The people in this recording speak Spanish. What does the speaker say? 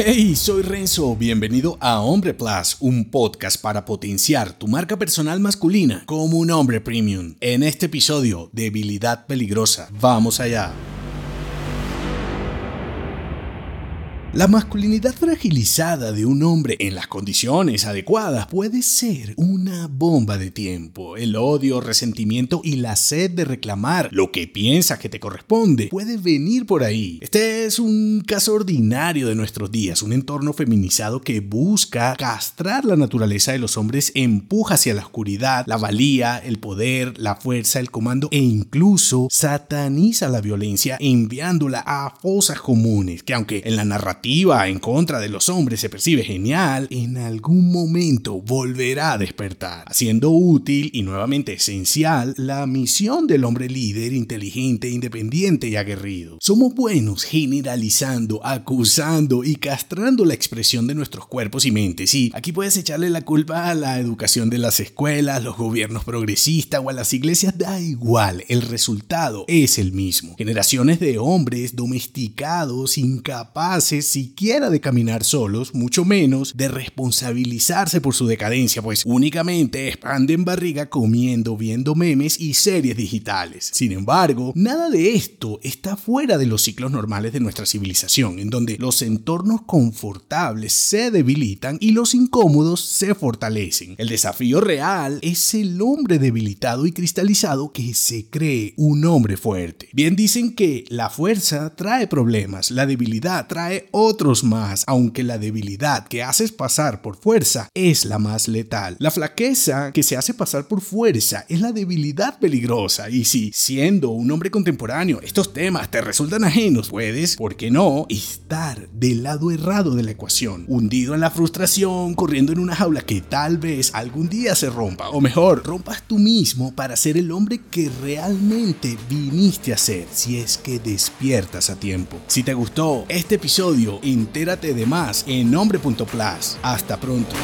Hey, soy Renzo, bienvenido a Hombre Plus, un podcast para potenciar tu marca personal masculina como un hombre premium. En este episodio, debilidad peligrosa. Vamos allá. La masculinidad fragilizada de un hombre en las condiciones adecuadas puede ser una bomba de tiempo. El odio, resentimiento y la sed de reclamar lo que piensas que te corresponde puede venir por ahí. Este es un caso ordinario de nuestros días, un entorno feminizado que busca castrar la naturaleza de los hombres, empuja hacia la oscuridad, la valía, el poder, la fuerza, el comando e incluso sataniza la violencia enviándola a fosas comunes que aunque en la narrativa en contra de los hombres se percibe genial, en algún momento volverá a despertar, haciendo útil y nuevamente esencial la misión del hombre líder, inteligente, independiente y aguerrido. Somos buenos generalizando, acusando y castrando la expresión de nuestros cuerpos y mentes. Y aquí puedes echarle la culpa a la educación de las escuelas, los gobiernos progresistas o a las iglesias, da igual, el resultado es el mismo. Generaciones de hombres domesticados, incapaces siquiera de caminar solos, mucho menos de responsabilizarse por su decadencia, pues únicamente expanden barriga comiendo, viendo memes y series digitales. Sin embargo, nada de esto está fuera de los ciclos normales de nuestra civilización, en donde los entornos confortables se debilitan y los incómodos se fortalecen. El desafío real es el hombre debilitado y cristalizado que se cree un hombre fuerte. Bien dicen que la fuerza trae problemas, la debilidad trae otros más, aunque la debilidad que haces pasar por fuerza es la más letal. La flaqueza que se hace pasar por fuerza es la debilidad peligrosa y si, siendo un hombre contemporáneo, estos temas te resultan ajenos, puedes, ¿por qué no?, estar del lado errado de la ecuación, hundido en la frustración, corriendo en una jaula que tal vez algún día se rompa, o mejor, rompas tú mismo para ser el hombre que realmente viniste a ser, si es que despiertas a tiempo. Si te gustó este episodio, entérate de más en nombre.plus. Hasta pronto.